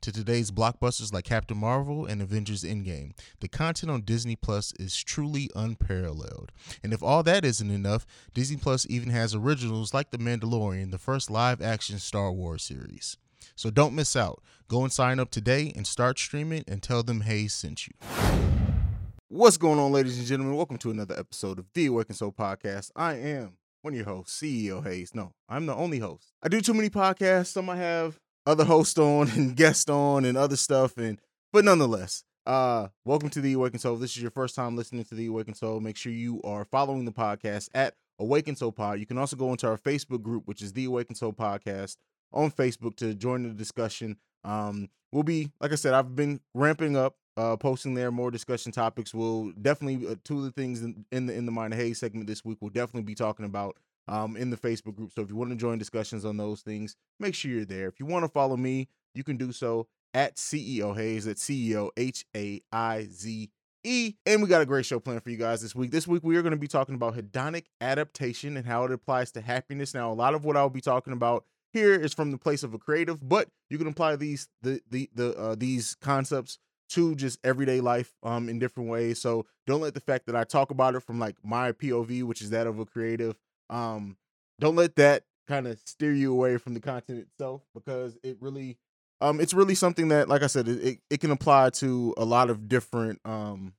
to today's blockbusters like Captain Marvel and Avengers Endgame. The content on Disney Plus is truly unparalleled. And if all that isn't enough, Disney Plus even has originals like The Mandalorian, the first live action Star Wars series. So don't miss out. Go and sign up today and start streaming and tell them Haize sent you. What's going on, ladies and gentlemen? Welcome to another episode of the Awakened Soul Podcast. I am one of your hosts, CEO Haize. No, I'm the only host. I do too many podcasts. Some I have other hosts on and guests on and other stuff. And but nonetheless, uh, welcome to the Awakened Soul. If this is your first time listening to the Awakened Soul. Make sure you are following the podcast at Awakened Soul Pod. You can also go into our Facebook group, which is the Awakened Soul Podcast on Facebook to join the discussion. Um, we'll be like I said, I've been ramping up, uh, posting there more discussion topics. We'll definitely uh, two of the things in, in the in the Mind hay segment this week. We'll definitely be talking about um, in the Facebook group. So if you want to join discussions on those things, make sure you're there. If you want to follow me, you can do so at CEO Haize, at CEO H A I Z E. And we got a great show planned for you guys this week. This week, we are going to be talking about hedonic adaptation and how it applies to happiness. Now, a lot of what I'll be talking about here is from the place of a creative, but you can apply these the the the uh, these concepts to just everyday life um in different ways. So don't let the fact that I talk about it from like my POV, which is that of a creative, um, don't let that kind of steer you away from the content itself because it really um it's really something that like i said it, it can apply to a lot of different um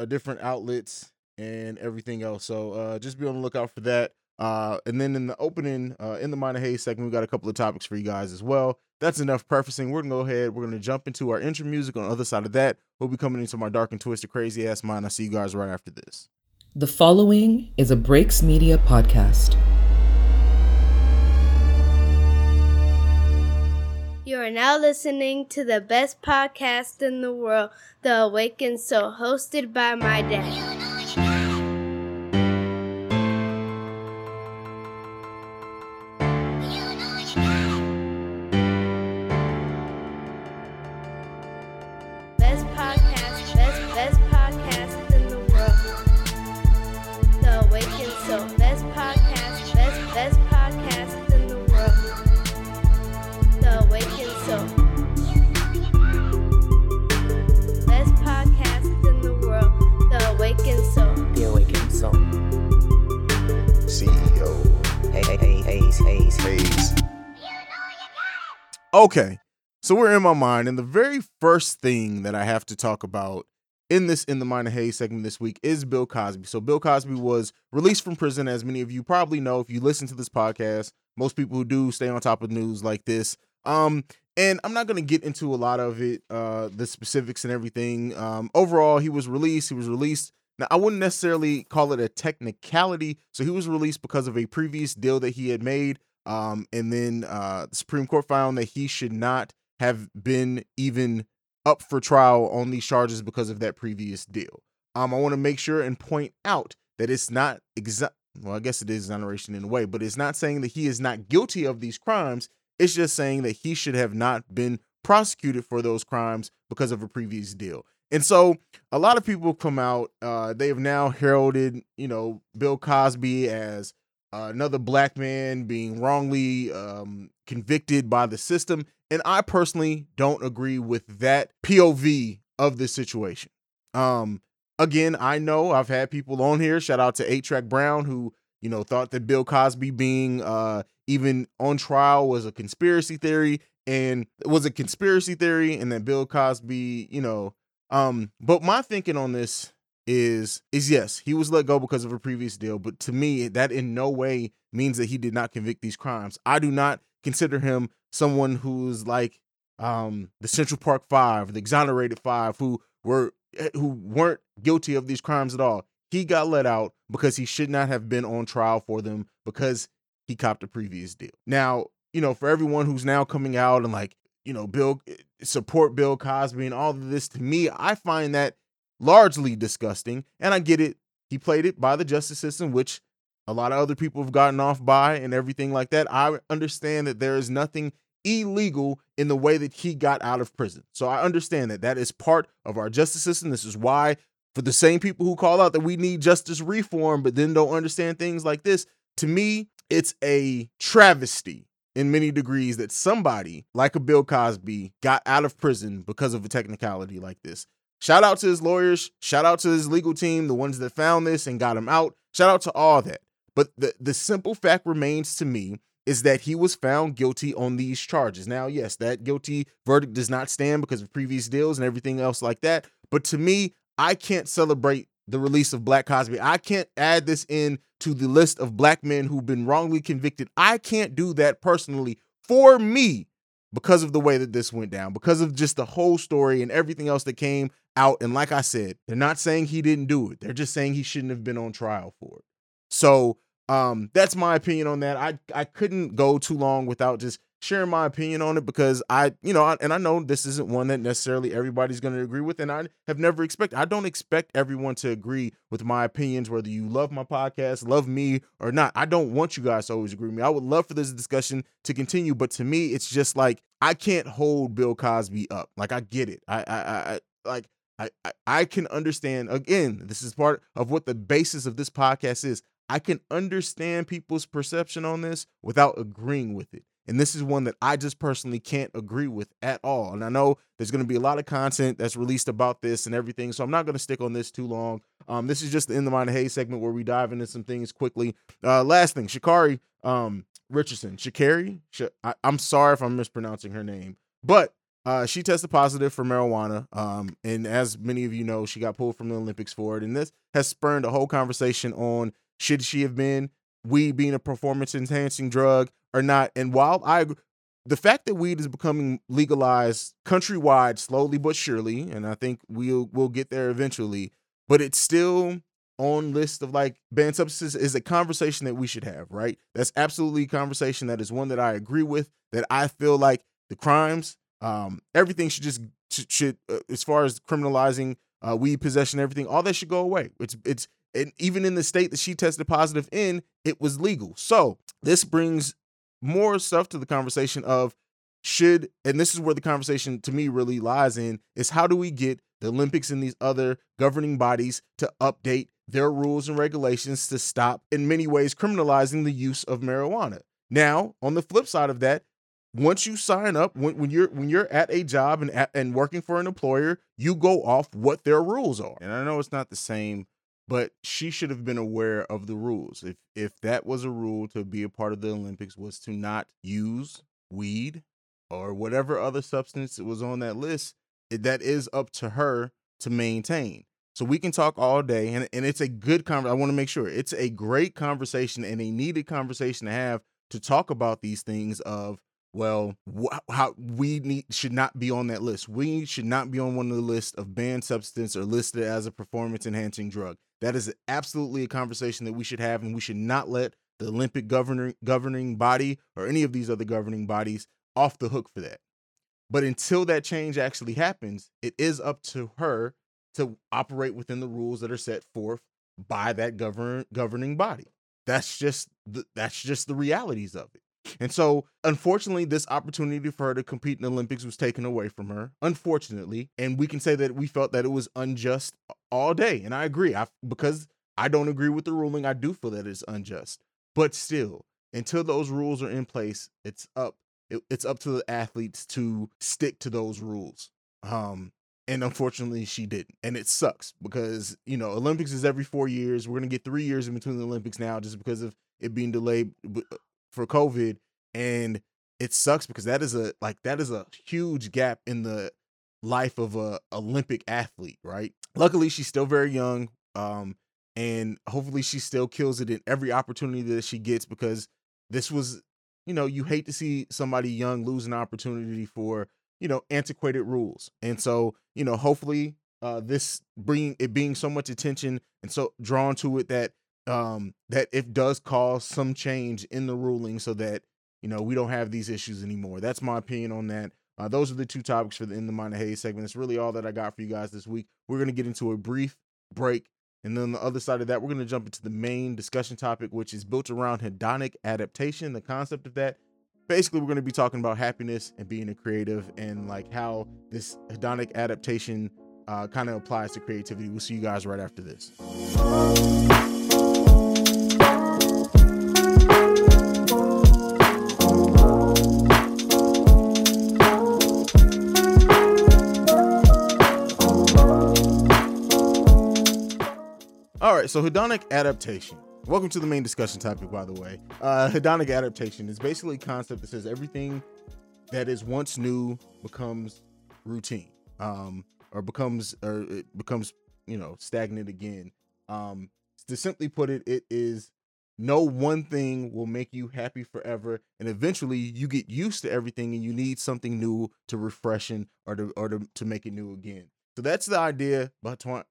uh, different outlets and everything else. So uh just be on the lookout for that. Uh and then in the opening uh in the minor Haize segment we got a couple of topics for you guys as well. That's enough prefacing. We're gonna go ahead we're gonna jump into our intro music on the other side of that. We'll be coming into my dark and twisted crazy ass mind. I'll see you guys right after this the following is a Breaks Media podcast. You are now listening to the best podcast in the world, The Awakened Soul, hosted by my dad. Okay. So we're in my mind, and the very first thing that I have to talk about in this in the Mind of Haize segment this week is Bill Cosby. So Bill Cosby was released from prison, as many of you probably know if you listen to this podcast. Most people who do stay on top of news like this. Um, and I'm not gonna get into a lot of it, uh, the specifics and everything. Um, overall, he was released. He was released. Now, I wouldn't necessarily call it a technicality. So he was released because of a previous deal that he had made um, and then uh, the Supreme Court found that he should not have been even up for trial on these charges because of that previous deal. Um, I want to make sure and point out that it's not exact. Well, I guess it is exoneration in a way, but it's not saying that he is not guilty of these crimes. It's just saying that he should have not been prosecuted for those crimes because of a previous deal. And so a lot of people come out, uh, they have now heralded, you know, Bill Cosby as uh, another black man being wrongly um, convicted by the system. And I personally don't agree with that POV of this situation. Um, again, I know I've had people on here. Shout out to Eight Track Brown who you know thought that Bill Cosby being uh, even on trial was a conspiracy theory, and it was a conspiracy theory, and that Bill Cosby, you know, um, but my thinking on this is is yes, he was let go because of a previous deal, but to me that in no way means that he did not convict these crimes. I do not consider him someone who's like um the Central Park 5, the exonerated 5 who were eh, who weren't guilty of these crimes at all. He got let out because he should not have been on trial for them because he copped a previous deal. Now, you know, for everyone who's now coming out and like, you know, Bill eh, support Bill Cosby and all of this to me, I find that largely disgusting. And I get it. he played it by the justice system, which a lot of other people have gotten off by and everything like that. I understand that there is nothing illegal in the way that he got out of prison. So I understand that that is part of our justice system. This is why, for the same people who call out that we need justice reform, but then don't understand things like this, to me, it's a travesty in many degrees that somebody like a Bill Cosby got out of prison because of a technicality like this. Shout out to his lawyers, shout out to his legal team, the ones that found this and got him out. Shout out to all that. But the, the simple fact remains to me is that he was found guilty on these charges. Now, yes, that guilty verdict does not stand because of previous deals and everything else like that. But to me, I can't celebrate the release of Black Cosby. I can't add this in to the list of black men who've been wrongly convicted. I can't do that personally for me because of the way that this went down, because of just the whole story and everything else that came out. And like I said, they're not saying he didn't do it. They're just saying he shouldn't have been on trial for it. So um, that's my opinion on that. I I couldn't go too long without just sharing my opinion on it because I, you know, and I know this isn't one that necessarily everybody's going to agree with, and I have never expect. I don't expect everyone to agree with my opinions, whether you love my podcast, love me or not. I don't want you guys to always agree with me. I would love for this discussion to continue, but to me, it's just like I can't hold Bill Cosby up. Like I get it. I, I, I like. I, I can understand again this is part of what the basis of this podcast is i can understand people's perception on this without agreeing with it and this is one that I just personally can't agree with at all. And I know there's going to be a lot of content that's released about this and everything. So I'm not going to stick on this too long. Um, this is just the In the Mind of Hay segment where we dive into some things quickly. Uh, last thing, Sha'Carri um, Richardson. Sha'Carri? Sh- I- am sorry if I'm mispronouncing her name, but uh, she tested positive for marijuana. Um, and as many of you know, she got pulled from the Olympics for it. And this has spurned a whole conversation on should she have been weed being a performance enhancing drug or not. And while I the fact that weed is becoming legalized countrywide slowly but surely, and I think we'll we'll get there eventually, but it's still on list of like banned substances is a conversation that we should have, right? That's absolutely a conversation that is one that I agree with. That I feel like the crimes, um, everything should just should, should uh, as far as criminalizing uh, weed possession, everything, all that should go away. It's it's and even in the state that she tested positive in, it was legal. So this brings more stuff to the conversation of should, and this is where the conversation to me really lies in, is how do we get the Olympics and these other governing bodies to update their rules and regulations to stop, in many ways, criminalizing the use of marijuana. Now, on the flip side of that, once you sign up, when, when you're when you're at a job and at, and working for an employer, you go off what their rules are. And I know it's not the same but she should have been aware of the rules. If if that was a rule to be a part of the Olympics was to not use weed or whatever other substance was on that list, it, that is up to her to maintain. So we can talk all day, and, and it's a good conversation. I want to make sure it's a great conversation and a needed conversation to have to talk about these things of well, wh- how we need should not be on that list. We should not be on one of the list of banned substance or listed as a performance enhancing drug. That is absolutely a conversation that we should have, and we should not let the Olympic governing governing body or any of these other governing bodies off the hook for that. But until that change actually happens, it is up to her to operate within the rules that are set forth by that govern governing body. That's just the, that's just the realities of it. And so, unfortunately, this opportunity for her to compete in the Olympics was taken away from her, unfortunately. And we can say that we felt that it was unjust all day. And I agree. I because I don't agree with the ruling, I do feel that it's unjust. But still, until those rules are in place, it's up it, it's up to the athletes to stick to those rules. Um and unfortunately she didn't and it sucks because you know olympics is every four years we're gonna get three years in between the olympics now just because of it being delayed for COVID, and it sucks because that is a like that is a huge gap in the life of a Olympic athlete, right? Luckily, she's still very young, um, and hopefully, she still kills it in every opportunity that she gets because this was, you know, you hate to see somebody young lose an opportunity for you know antiquated rules, and so you know, hopefully, uh, this bring it being so much attention and so drawn to it that um, that it does cause some change in the ruling so that you know we don't have these issues anymore. That's my opinion on that. Uh, those are the two topics for the In the Mind of segment. It's really all that I got for you guys this week. We're gonna get into a brief break. And then on the other side of that, we're going to jump into the main discussion topic, which is built around hedonic adaptation, the concept of that. Basically, we're going to be talking about happiness and being a creative and like how this hedonic adaptation uh, kind of applies to creativity. We'll see you guys right after this. So hedonic adaptation. Welcome to the main discussion topic, by the way. Uh, hedonic adaptation is basically a concept that says everything that is once new becomes routine, um, or becomes or it becomes you know stagnant again. Um, to simply put it, it is no one thing will make you happy forever, and eventually you get used to everything, and you need something new to refreshen or to or to, to make it new again. So that's the idea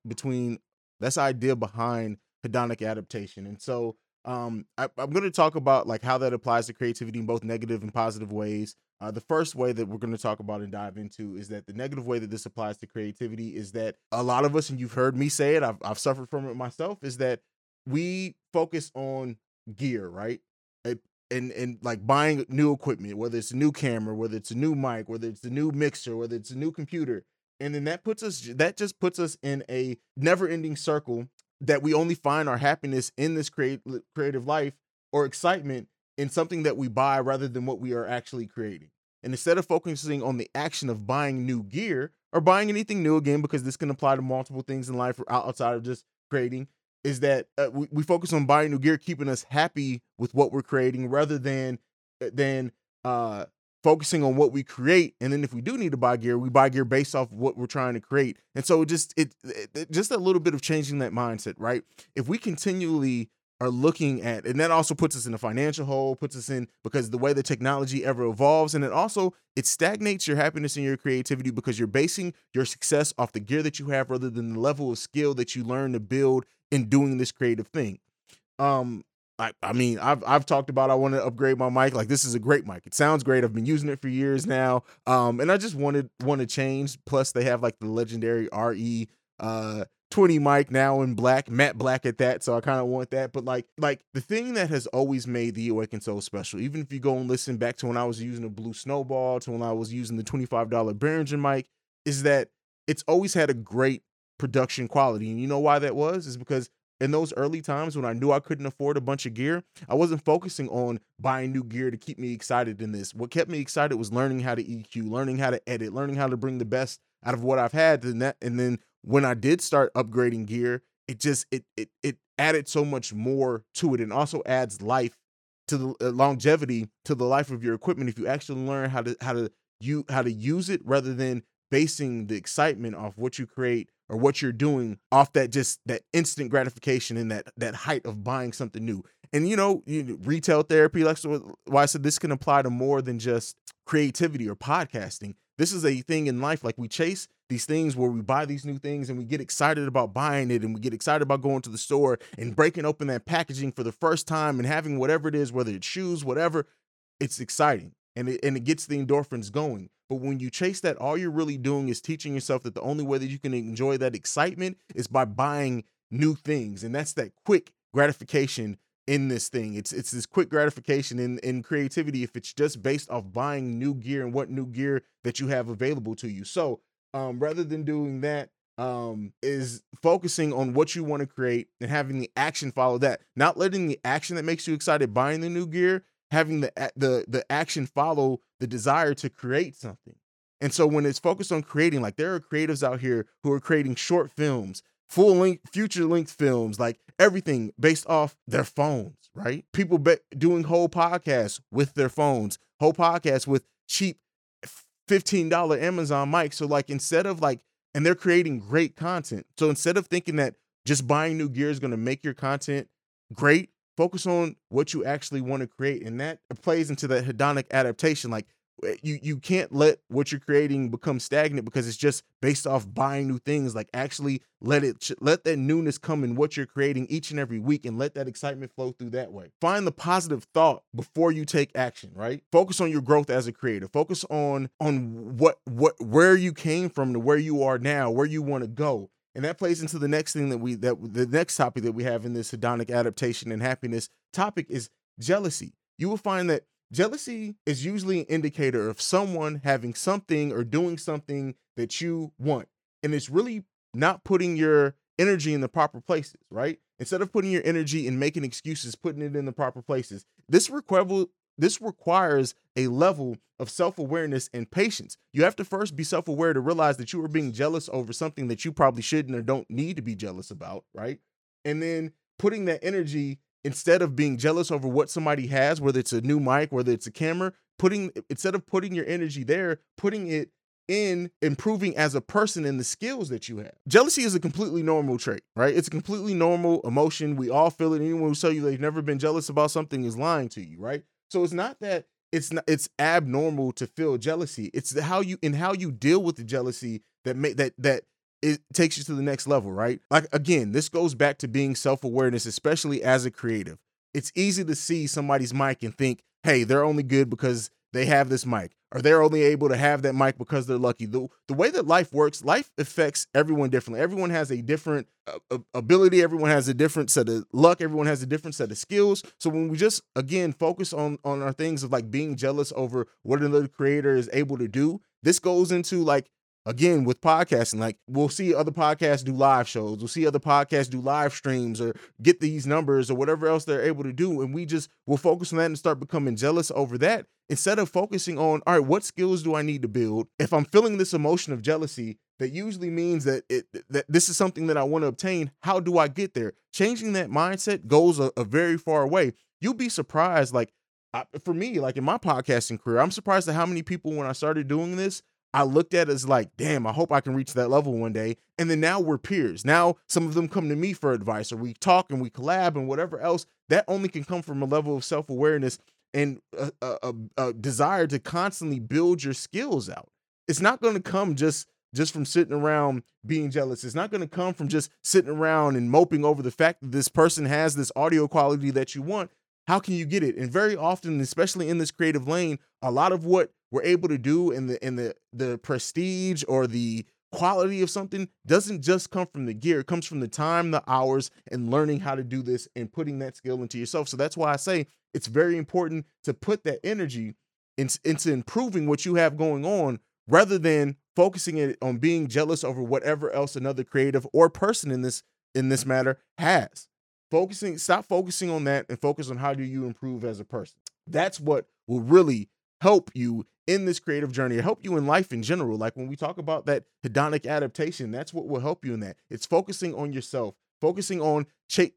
between that's the idea behind hedonic adaptation. And so um, I, am going to talk about like how that applies to creativity in both negative and positive ways. Uh, the first way that we're going to talk about and dive into is that the negative way that this applies to creativity is that a lot of us, and you've heard me say it, I've, I've suffered from it myself, is that we focus on gear, right? It, and and like buying new equipment, whether it's a new camera, whether it's a new mic, whether it's a new mixer, whether it's a new computer, and then that puts us that just puts us in a never-ending circle that we only find our happiness in this create, creative life or excitement in something that we buy rather than what we are actually creating. And instead of focusing on the action of buying new gear or buying anything new again because this can apply to multiple things in life outside of just creating is that uh, we, we focus on buying new gear keeping us happy with what we're creating rather than uh, than uh focusing on what we create and then if we do need to buy gear we buy gear based off what we're trying to create. And so it just it, it, just a little bit of changing that mindset right? If we continually are looking at and that also puts us in a financial hole puts us in because the way the technology ever evolves and it also it stagnates your happiness and your creativity because you're basing your success off the gear that you have rather than the level of skill that you learn to build in doing this creative thing. Um I, I mean, I've I've talked about I want to upgrade my mic. Like this is a great mic. It sounds great. I've been using it for years now. Um, and I just wanted want to change. Plus, they have like the legendary RE uh 20 mic now in black, matte black at that. So I kind of want that. But like like the thing that has always made the Awaken so special, even if you go and listen back to when I was using a blue snowball, to when I was using the $25 Behringer mic, is that it's always had a great production quality. And you know why that was? Is because in those early times when I knew I couldn't afford a bunch of gear, I wasn't focusing on buying new gear to keep me excited in this. What kept me excited was learning how to EQ, learning how to edit, learning how to bring the best out of what I've had. And that, and then when I did start upgrading gear, it just it it it added so much more to it, and also adds life to the uh, longevity to the life of your equipment if you actually learn how to how to you how to use it rather than basing the excitement off what you create or what you're doing off that just that instant gratification and that that height of buying something new. And you know, you, retail therapy, like why I said this can apply to more than just creativity or podcasting. This is a thing in life. Like we chase these things where we buy these new things and we get excited about buying it and we get excited about going to the store and breaking open that packaging for the first time and having whatever it is, whether it's shoes, whatever, it's exciting and it, and it gets the endorphins going. But when you chase that, all you're really doing is teaching yourself that the only way that you can enjoy that excitement is by buying new things. And that's that quick gratification in this thing. It's it's this quick gratification in, in creativity if it's just based off buying new gear and what new gear that you have available to you. So um, rather than doing that, um, is focusing on what you want to create and having the action follow that. Not letting the action that makes you excited buying the new gear having the the the action follow the desire to create something. And so when it's focused on creating, like there are creatives out here who are creating short films, full length, future length films, like everything based off their phones, right? People be- doing whole podcasts with their phones, whole podcasts with cheap $15 Amazon mics. So like instead of like, and they're creating great content. So instead of thinking that just buying new gear is going to make your content great, focus on what you actually want to create and that plays into that hedonic adaptation like Eh, you you can't let what you're creating become stagnant because it's just based off buying new things like actually let it let that newness come in what you're creating each and every week and let that excitement flow through that way. Find the positive thought before you take action right? Focus on your growth as a creator. Focus on on what what where you came from to where you are now where you want to go And that plays into the next thing that we that the next topic that we have in this hedonic adaptation and happiness topic is jealousy. You will find that jealousy is usually an indicator of someone having something or doing something that you want. And it's really not putting your energy in the proper places, right? Instead of putting your energy in making excuses, putting it in the proper places. This requires this requires a level of self-awareness and patience. You have to first be self-aware to realize that you are being jealous over something that you probably shouldn't or don't need to be jealous about, right? And then putting that energy instead of being jealous over what somebody has, whether it's a new mic, whether it's a camera, putting instead of putting your energy there, putting it in improving as a person in the skills that you have. Jealousy is a completely normal trait, right? It's a completely normal emotion. We all feel it. Anyone who tell you they've never been jealous about something is lying to you, right? So it's not that it's not it's abnormal to feel jealousy. It's how you and how you deal with the jealousy that make that that it takes you to the next level, right? Like again, this goes back to being self-awareness, especially as a creative. It's easy to see somebody's mic and think, hey, they're only good because they have this mic or they're only able to have that mic because they're lucky. The, the way that life works, life affects everyone differently. Everyone has a different uh, ability, everyone has a different set of luck, everyone has a different set of skills. So when we just again focus on on our things of like being jealous over what another creator is able to do, this goes into like again with podcasting like we'll see other podcasts do live shows. We'll see other podcasts do live streams or get these numbers or whatever else they're able to do. And we just will focus on that and start becoming jealous over that instead of focusing on all right what skills do i need to build? If i'm feeling this emotion of jealousy that usually means that it that this is something that i want to obtain how do i get there? Changing that mindset goes a, a very far way. You'll be surprised like I, for me like in my podcasting career i'm surprised at how many people when i started doing this I looked at as like, damn, I hope I can reach that level one day. And then now we're peers. Now some of them come to me for advice or we talk and we collab and whatever else. That only can come from a level of self awareness and a, a, a, desire to constantly build your skills out. It's not going to come just just from sitting around being jealous. It's not going to come from just sitting around and moping over the fact that this person has this audio quality that you want. How can you get it? And very often, especially in this creative lane, a lot of what we're able to do in the in the the prestige or the quality of something doesn't just come from the gear. It comes from the time the hours and learning how to do this and putting that skill into yourself. So that's why i say it's very important to put that energy in, into improving what you have going on rather than focusing it on being jealous over whatever else another creative or person in this in this matter has. Focusing stop focusing on that and focus on how do you improve as a person. That's what will really help you in this creative journey or help you in life in general. Like when we talk about that hedonic adaptation, that's what will help you in that. It's focusing on yourself, focusing on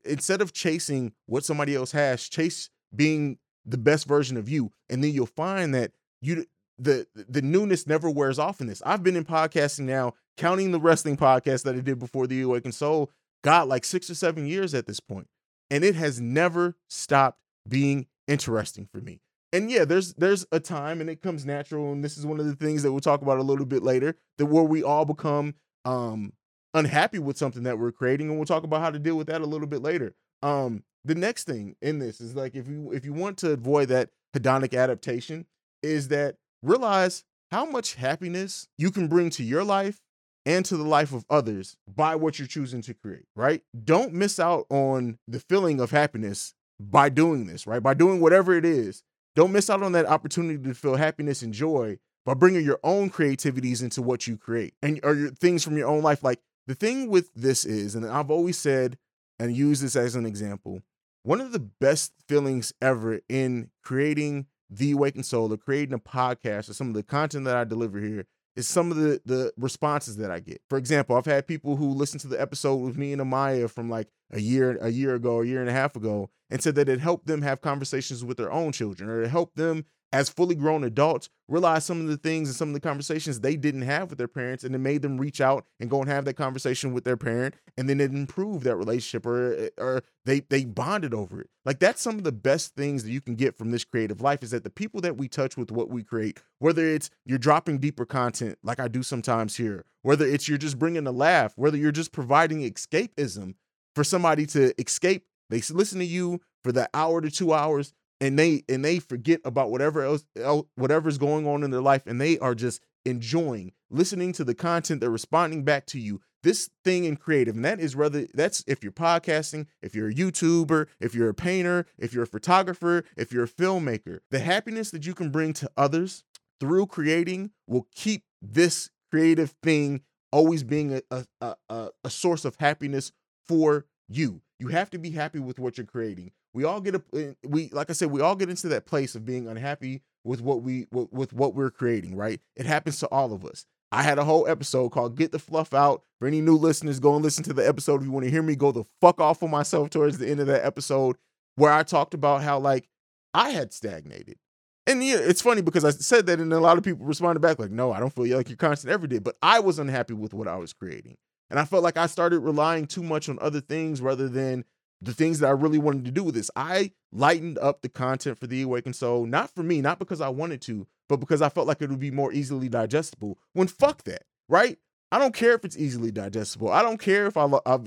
instead of chasing what somebody else has, chase being the best version of you. And then you'll find that you the the newness never wears off in this. I've been in podcasting now, counting the wrestling podcast that I did before the Awakened Soul, got like six or seven years at this point, and it has never stopped being interesting for me and yeah, there's there's a time and it comes natural, and this is one of the things that we'll talk about a little bit later, that where we all become um unhappy with something that we're creating, and we'll talk about how to deal with that a little bit later. Um, the next thing in this is like if you if you want to avoid that hedonic adaptation, is that realize how much happiness you can bring to your life and to the life of others by what you're choosing to create, right? Don't miss out on the feeling of happiness by doing this, right? By doing whatever it is don't miss out on that opportunity to feel happiness and joy by bringing your own creativities into what you create and or your things from your own life. Like the thing with this is, and I've always said and use this as an example, one of the best feelings ever in creating the Awakened Soul or creating a podcast or some of the content that I deliver here is some of the the responses that I get. For example, I've had people who listen to the episode with me and Amaya from like a year a year ago, a year and a half ago, and said that it helped them have conversations with their own children or it helped them as fully grown adults realize some of the things and some of the conversations they didn't have with their parents and it made them reach out and go and have that conversation with their parent and then it improved that relationship or eh, or they they bonded over it. Like that's some of the best things that you can get from this creative life is that the people that we touch with what we create whether it's you're dropping deeper content like I do sometimes here whether it's you're just bringing a laugh whether you're just providing escapism for somebody to escape they listen to you for the hour to 2 hours and they and they forget about whatever else whatever's going on in their life and they are just enjoying listening to the content they're responding back to you this thing in creative, and that is rather that's if you're podcasting, if you're a YouTuber, if you're a painter, if you're a photographer, if you're a filmmaker, the happiness that you can bring to others through creating will keep this creative thing always being a, a, a, a source of happiness for you. You have to be happy with what you're creating. We all get a eh, we like I said, we all get into that place of being unhappy with what we with, with what we're creating, right? It happens to all of us. I had a whole episode called Get the Fluff Out. For any new listeners, go and listen to the episode. If you want to hear me go the fuck off on myself towards the end of that episode, where I talked about how like I had stagnated. And yeah, it's funny because I said that, and a lot of people responded back like, "No, I don't feel like you're constant every day." But I was unhappy with what I was creating, and I felt like I started relying too much on other things rather than the things that I really wanted to do with this. I lightened up the content for the Awakened Soul, not for me, not because I wanted to, but because I felt like it would be more easily digestible. When fuck that, right? I don't care if it's easily digestible. I don't care if I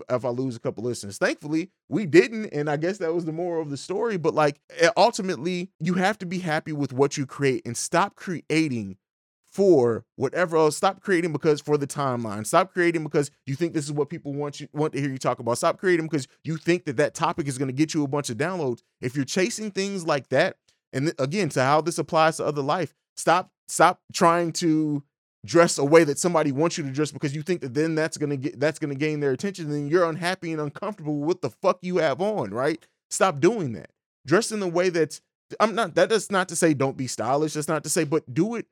if I lose a couple listeners. Thankfully, we didn't, and I guess that was the moral of the story. But like, ultimately, you have to be happy with what you create and stop creating for whatever else. Stop creating because for the timeline. Stop creating because you think this is what people want you want to hear you talk about. Stop creating because you think that that topic is going to get you a bunch of downloads. If you're chasing things like that, and again to how this applies to other life, stop stop trying to dress a way that somebody wants you to dress because you think that then that's gonna get that's gonna gain their attention. Then you're unhappy and uncomfortable with the fuck you have on. Right? Stop doing that. Dress in the way that's I'm not. That That is not to say don't be stylish. That's not to say, but do it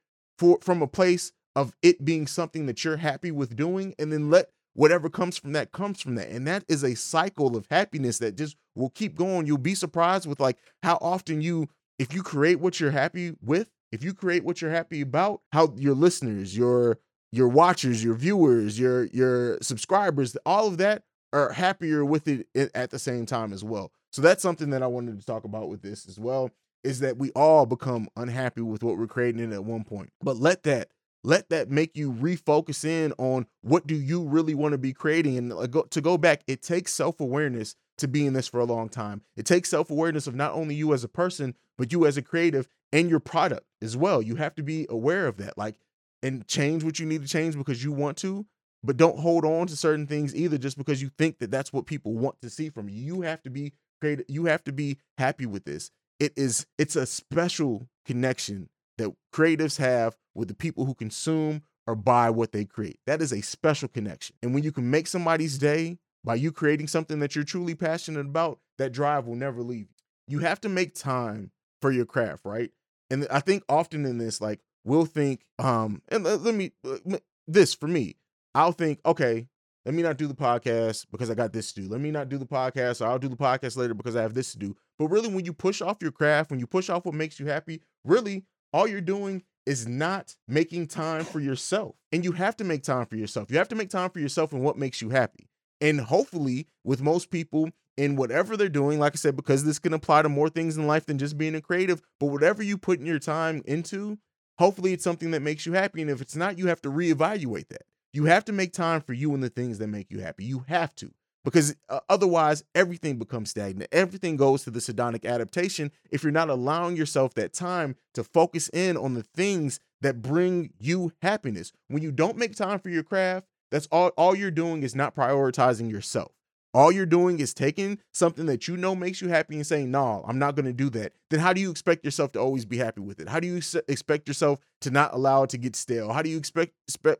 for from a place of it being something that you're happy with doing and then let whatever comes from that comes from that. And that is a cycle of happiness that just will keep going. You'll be surprised with like how often you if you create what you're happy with if you create what you're happy about how your listeners your your watchers your viewers your your subscribers all of that are happier with it eh, at the same time as well. So that's something that i wanted to talk about with this as well is that we all become unhappy with what we're creating at one point. But let that let that make you refocus in on what do you really want to be creating. And uh, to go back it takes self-awareness to be in this for a long time. It takes self-awareness of not only you as a person but you as a creative and your product as well. You have to be aware of that like and change what you need to change because you want to but don't hold on to certain things either just because you think that that's what people want to see from you. You have to be creative you have to be happy with this it is it's a special connection that creatives have with the people who consume or buy what they create. That is a special connection. And when you can make somebody's day by you creating something that you're truly passionate about, that drive will never leave you. You have to make time for your craft, right? And I think often in this, like, we'll think, um, and let me, this for me, I'll think, okay, let me not do the podcast because I got this to do. Let me not do the podcast, or I'll do the podcast later because I have this to do. But really, when you push off your craft, when you push off what makes you happy, really all you're doing is not making time for yourself. And you have to make time for yourself. You have to make time for yourself and what makes you happy. And hopefully, with most people in whatever they're doing, like I said, because this can apply to more things in life than just being a creative, but whatever you put in your time into, hopefully it's something that makes you happy. And if it's not, you have to reevaluate that. You have to make time for you and the things that make you happy. You have to. Because uh, otherwise, everything becomes stagnant. Everything goes to the hedonic adaptation if you're not allowing yourself that time to focus in on the things that bring you happiness. When you don't make time for your craft, that's all, all you're doing is not prioritizing yourself. All you're doing is taking something that you know makes you happy and saying, "No, I'm not going to do that." Then how do you expect yourself to always be happy with it? How do you expect yourself to not allow it to get stale? How do you expect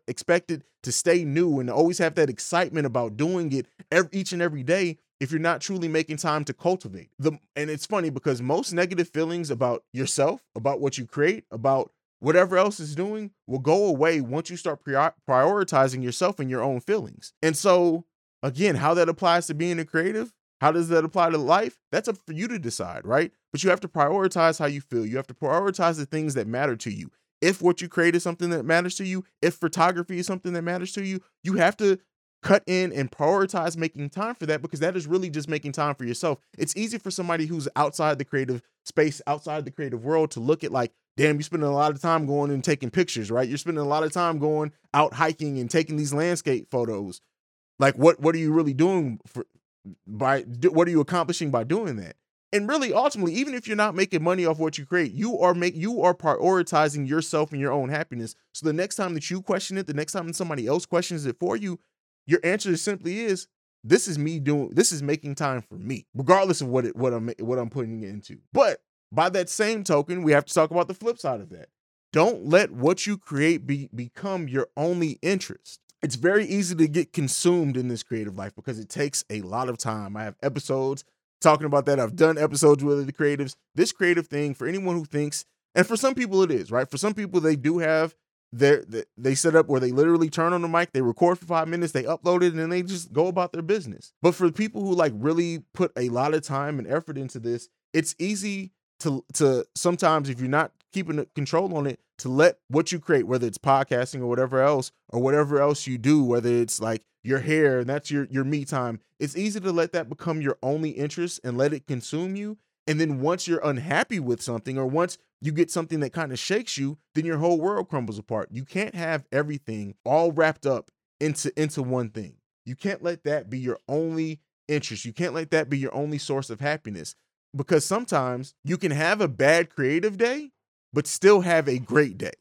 expect it to stay new and always have that excitement about doing it every, each and every day if you're not truly making time to cultivate the and it's funny because most negative feelings about yourself about what you create about whatever else is doing will go away once you start prioritizing yourself and your own feelings and so Again, how that applies to being a creative, how does that apply to life? That's up for you to decide, right? But you have to prioritize how you feel. You have to prioritize the things that matter to you. If what you create is something that matters to you, if photography is something that matters to you, you have to cut in and prioritize making time for that because that is really just making time for yourself. It's easy for somebody who's outside the creative space, outside the creative world to look at like, damn, you're spending a lot of time going and taking pictures, right? You're spending a lot of time going out hiking and taking these landscape photos. Like what what are you really doing for by what are you accomplishing by doing that? And really ultimately even if you're not making money off what you create, you are make you are prioritizing yourself and your own happiness. So the next time that you question it, the next time somebody else questions it for you, your answer simply is this is me doing this is making time for me, regardless of what it what I'm what I'm putting it into. But by that same token, we have to talk about the flip side of that. Don't let what you create be become your only interest. It's very easy to get consumed in this creative life because it takes a lot of time. I have episodes talking about that. I've done episodes with the creatives. This creative thing for anyone who thinks, and for some people it is, right? For some people they do have their they set up where they literally turn on the mic, they record for five minutes, they upload it, and then they just go about their business. But for people who like really put a lot of time and effort into this, it's easy to to sometimes if you're not keeping control on it, to let what you create, whether it's podcasting or whatever else, or whatever else you do, whether it's like your hair and that's your your me time, it's easy to let that become your only interest and let it consume you. And then once you're unhappy with something, or once you get something that kind of shakes you, then your whole world crumbles apart. You can't have everything all wrapped up into into one thing. You can't let that be your only interest. You can't let that be your only source of happiness because sometimes you can have a bad creative day but still have a great day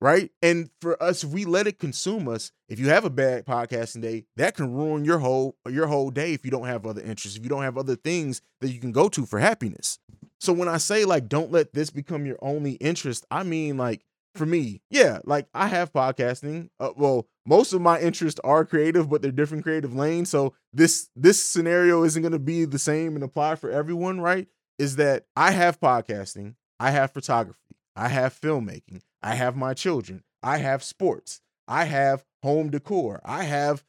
right? And for us, if we let it consume us, if you have a bad podcasting day, that can ruin your whole your whole day if you don't have other interests, if you don't have other things that you can go to for happiness. So when I say like don't let this become your only interest, I mean like for me, yeah, like I have podcasting. Uh, well, most of my interests are creative, but they're different creative lanes. So this this scenario isn't going to be the same and apply for everyone, right? Is that I have podcasting, I have photography, I have filmmaking, I have my children. I have sports. I have home decor. I have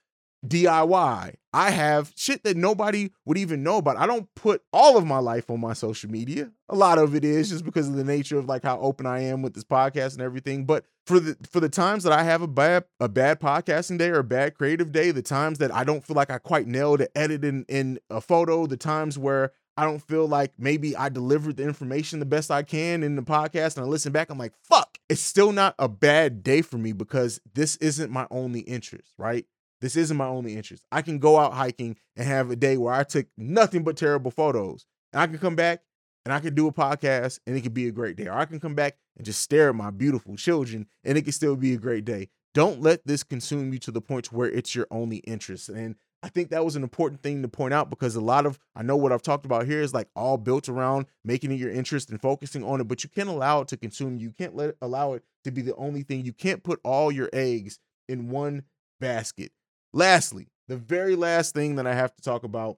DIY. I have shit that nobody would even know about. I don't put all of my life on my social media. A lot of it is just because of the nature of like how open I am with this podcast and everything. But for the for the times that I have a bad a bad podcasting day or a bad creative day, the times that I don't feel like I quite nailed to edit in, in a photo, the times where I don't feel like maybe I delivered the information the best I can in the podcast and I listen back, I'm like, fuck, it's still not a bad day for me because this isn't my only interest, right? This isn't my only interest. I can go out hiking and have a day where I took nothing but terrible photos. And I can come back and I can do a podcast and it could be a great day. Or I can come back and just stare at my beautiful children and it can still be a great day. Don't let this consume you to the point where it's your only interest. And I think that was an important thing to point out because a lot of I know what I've talked about here is like all built around making it your interest and focusing on it, but you can't allow it to consume you. Can't let allow it to be the only thing. You can't put all your eggs in one basket. Lastly, the very last thing that I have to talk about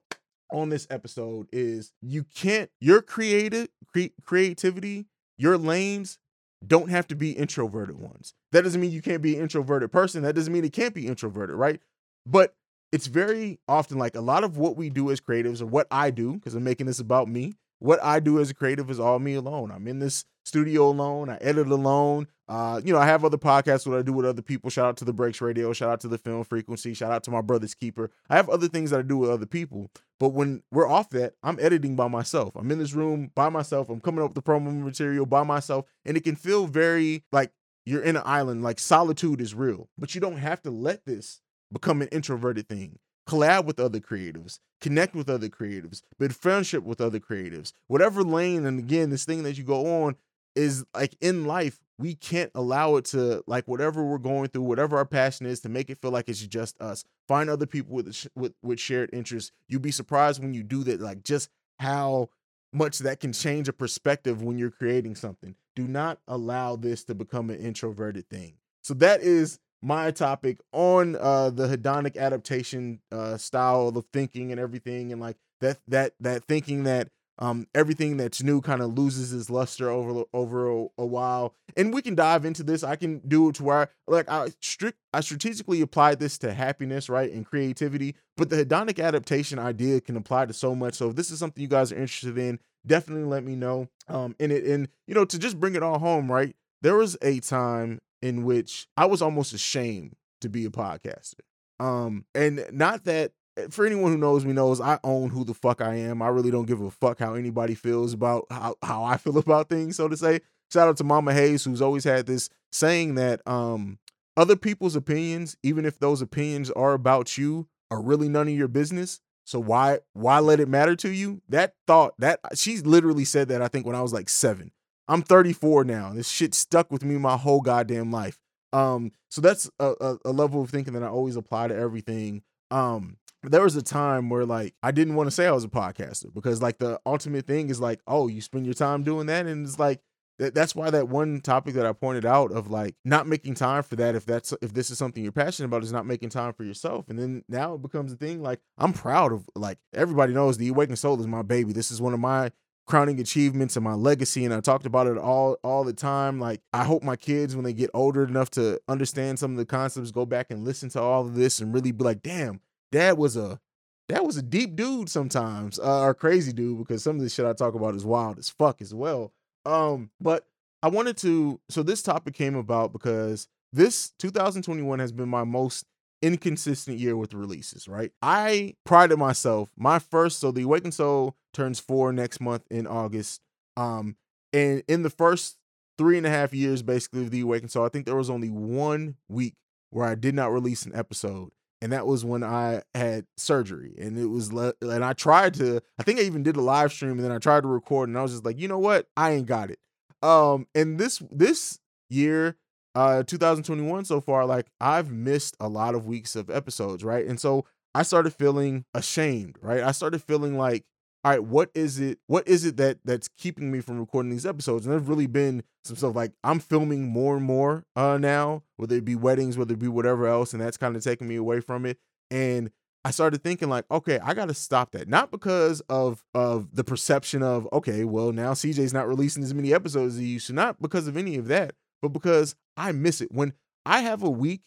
on this episode is you can't your creative cre- creativity, your lanes don't have to be introverted ones. That doesn't mean you can't be an introverted person. That doesn't mean it can't be introverted, right? But it's very often like a lot of what we do as creatives or what I do, because I'm making this about me. What I do as a creative is all me alone. I'm in this studio alone. I edit alone. Uh, you know, I have other podcasts what I do with other people. Shout out to the Breaks Radio. Shout out to the Film Frequency. Shout out to my brother's keeper. I have other things that I do with other people. But when we're off that, I'm editing by myself. I'm in this room by myself. I'm coming up with the promo material by myself, and it can feel very like you're in an island. Like solitude is real, but you don't have to let this become an introverted thing. Collab with other creatives, connect with other creatives, build friendship with other creatives. Whatever lane, and again, this thing that you go on is like in life, we can't allow it to like whatever we're going through, whatever our passion is, to make it feel like it's just us. Find other people with with with shared interests. You'd be surprised when you do that, like just how much that can change a perspective when you're creating something. Do not allow this to become an introverted thing. So that is my topic on uh the hedonic adaptation uh style of thinking and everything and like that that that thinking that um everything that's new kind of loses its luster over over a, a, while. And we can dive into this i can do it to where like i strict i strategically applied this to happiness right and creativity but the hedonic adaptation idea can apply to so much. So if this is something you guys are interested in definitely let me know. Um in it and you know to just bring it all home right there was a time in which I was almost ashamed to be a podcaster. Um, and not that eh, for anyone who knows me knows I own who the fuck I am. I really don't give a fuck how anybody feels about how, how I feel about things, so to say. Shout out to Mama Haize, who's always had this saying that um other people's opinions, even if those opinions are about you, are really none of your business. So why why let it matter to you? That thought that she's literally said that I think when I was like seven. I'm 34 now. This shit stuck with me my whole goddamn life. Um, so that's a, a, a level of thinking that I always apply to everything. Um, there was a time where like I didn't want to say I was a podcaster because like the ultimate thing is like, oh, you spend your time doing that, and it's like that, that's why that one topic that I pointed out of like not making time for that if that's if this is something you're passionate about is not making time for yourself and then now it becomes a thing like I'm proud of like everybody knows the awakened soul is my baby this is one of my crowning achievements and my legacy and I talked about it all all the time like I hope my kids when they get older enough to understand some of the concepts go back and listen to all of this and really be like damn dad was a that was a deep dude sometimes uh, or crazy dude because some of the shit I talk about is wild as fuck as well um, but I wanted to. So this topic came about because this 2021 has been my most inconsistent year with releases. Right, I prided myself. My first, so the Awakened Soul turns four next month in August. Um, and in the first three and a half years, basically of the Awakened Soul, I think there was only one week where I did not release an episode and that was when I had surgery. And it was, le- and I tried to, I think I even did a live stream, and then I tried to record, and I was just like, you know what, I ain't got it. Um, and this this year, uh, 2021 so far, like I've missed a lot of weeks of episodes, right? And so I started feeling ashamed, right? I started feeling like all right, what is it? What is it that that's keeping me from recording these episodes? And there's really been some stuff like I'm filming more and more uh now, whether it be weddings, whether it be whatever else, and that's kind of taking me away from it. And I started thinking like, okay, I got to stop that. Not because of of the perception of okay, well now CJ's not releasing as many episodes as he used to, not because of any of that, but because I miss it. When I have a week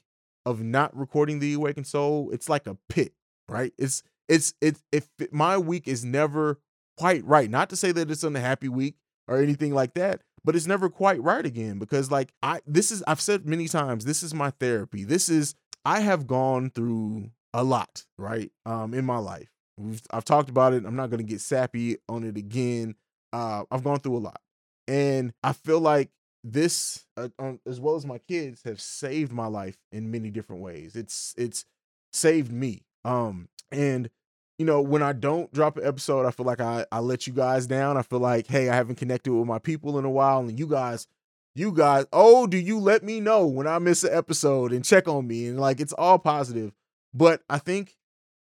of not recording the Awakened Soul, it's like a pit, right? It's it's it's if it, my week is never quite right. Not to say that it's an happy week or anything like that, but it's never quite right again because like I this is I've said many times this is my therapy. This is I have gone through a lot, right? Um in my life. We've, I've talked about it. I'm not going to get sappy on it again. Uh I've gone through a lot. And I feel like this uh, as well as my kids have saved my life in many different ways. It's it's saved me. Um and you know, when I don't drop an episode, I feel like I, I let you guys down. I feel like, hey, I haven't connected with my people in a while. And you guys, you guys, oh, do you let me know when I miss an episode and check on me? And like it's all positive. But I think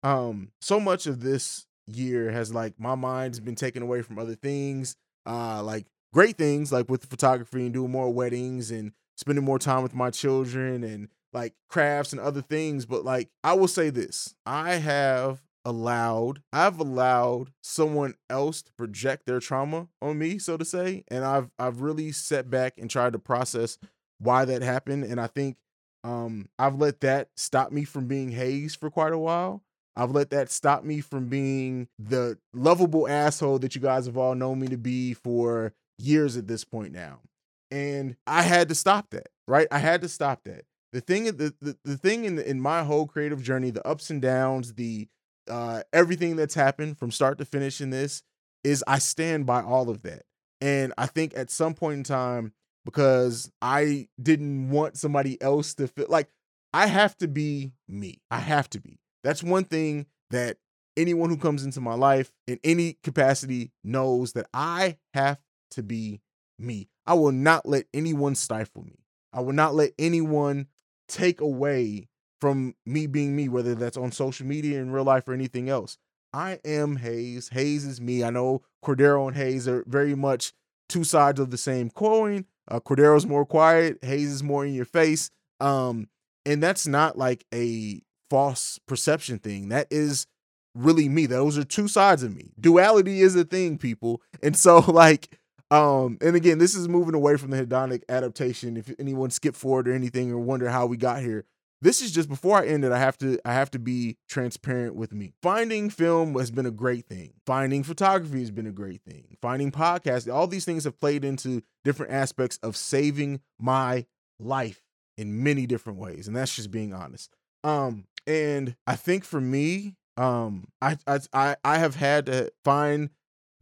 um so much of this year has like my mind's been taken away from other things. Uh like great things like with photography and doing more weddings and spending more time with my children and like crafts and other things. But like, I will say this I have allowed I've allowed someone else to project their trauma on me so to say and I've I've really set back and tried to process why that happened and I think um I've let that stop me from being Haize for quite a while I've let that stop me from being the lovable asshole that you guys have all known me to be for years at this point now and I had to stop that right? I had to stop that. The thing the, the, the thing in in my whole creative journey the ups and downs the uh everything that's happened from start to finish in this is i stand by all of that and i think at some point in time because i didn't want somebody else to feel like i have to be me. I have to be. That's one thing that anyone who comes into my life in any capacity knows that i have to be me i will not let anyone stifle me I will not let anyone take away from me being me, whether that's on social media in real life or anything else. I am Haize. Haize is me. I know Cordero and Haize are very much two sides of the same coin. Uh, Cordero's more quiet. Haize is more in your face. Um, and that's not like a false perception thing. That is really me. Those are two sides of me. Duality is a thing, people. And so, like, um, and again, this is moving away from the hedonic adaptation. If anyone skipped forward or anything or wonder how we got here, this is just before I end it. I have to I have to be transparent with me. Finding film has been a great thing. Finding photography has been a great thing. Finding podcasts, all these things have played into different aspects of saving my life in many different ways, and that's just being honest. Um, and I think for me, um, I I I have had to find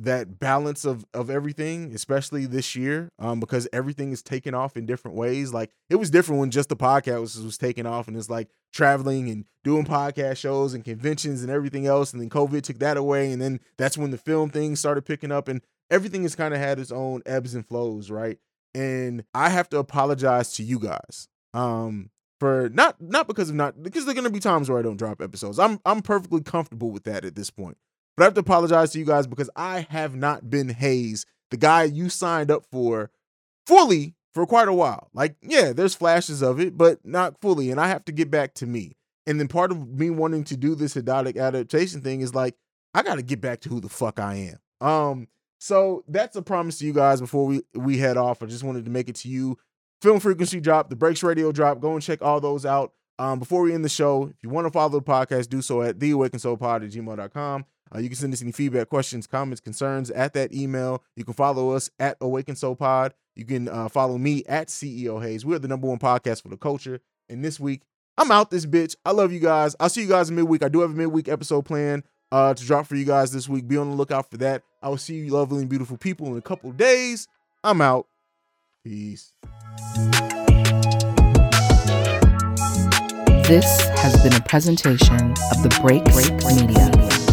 that balance of of everything, especially this year, um, because everything is taken off in different ways. Like it was different when just the podcast was, was taken off, and it's like traveling and doing podcast shows and conventions and everything else. And then COVID took that away, and then that's when the film thing started picking up, and everything has kind of had its own ebbs and flows, right? And I have to apologize to you guys. Um, for not not because of not because there are gonna be times where I don't drop episodes. I'm I'm perfectly comfortable with that at this point. But I have to apologize to you guys because I have not been Haize, the guy you signed up for, fully for quite a while. Like, yeah, there's flashes of it, but not fully. And I have to get back to me. And then part of me wanting to do this hedonic adaptation thing is like, I got to get back to who the fuck I am. Um, so that's a promise to you guys before we we head off. I just wanted to make it to you. Film frequency drop, the breaks radio drop. Go and check all those out. Um, before we end the show, if you want to follow the podcast, do so at the awakened soul pod at gmail.com. Uh, you can send us any feedback, questions, comments, concerns at that email. You can follow us at Awakened Soul Pod. You can uh, follow me at CEO Haize. We're the number one podcast for the culture. And this week, I'm out this bitch. I love you guys. I'll see you guys in midweek. I do have a midweek episode planned uh, to drop for you guys this week. Be on the lookout for that. I will see you lovely and beautiful people in a couple days. I'm out. Peace. This has been a presentation of the Break Break Media.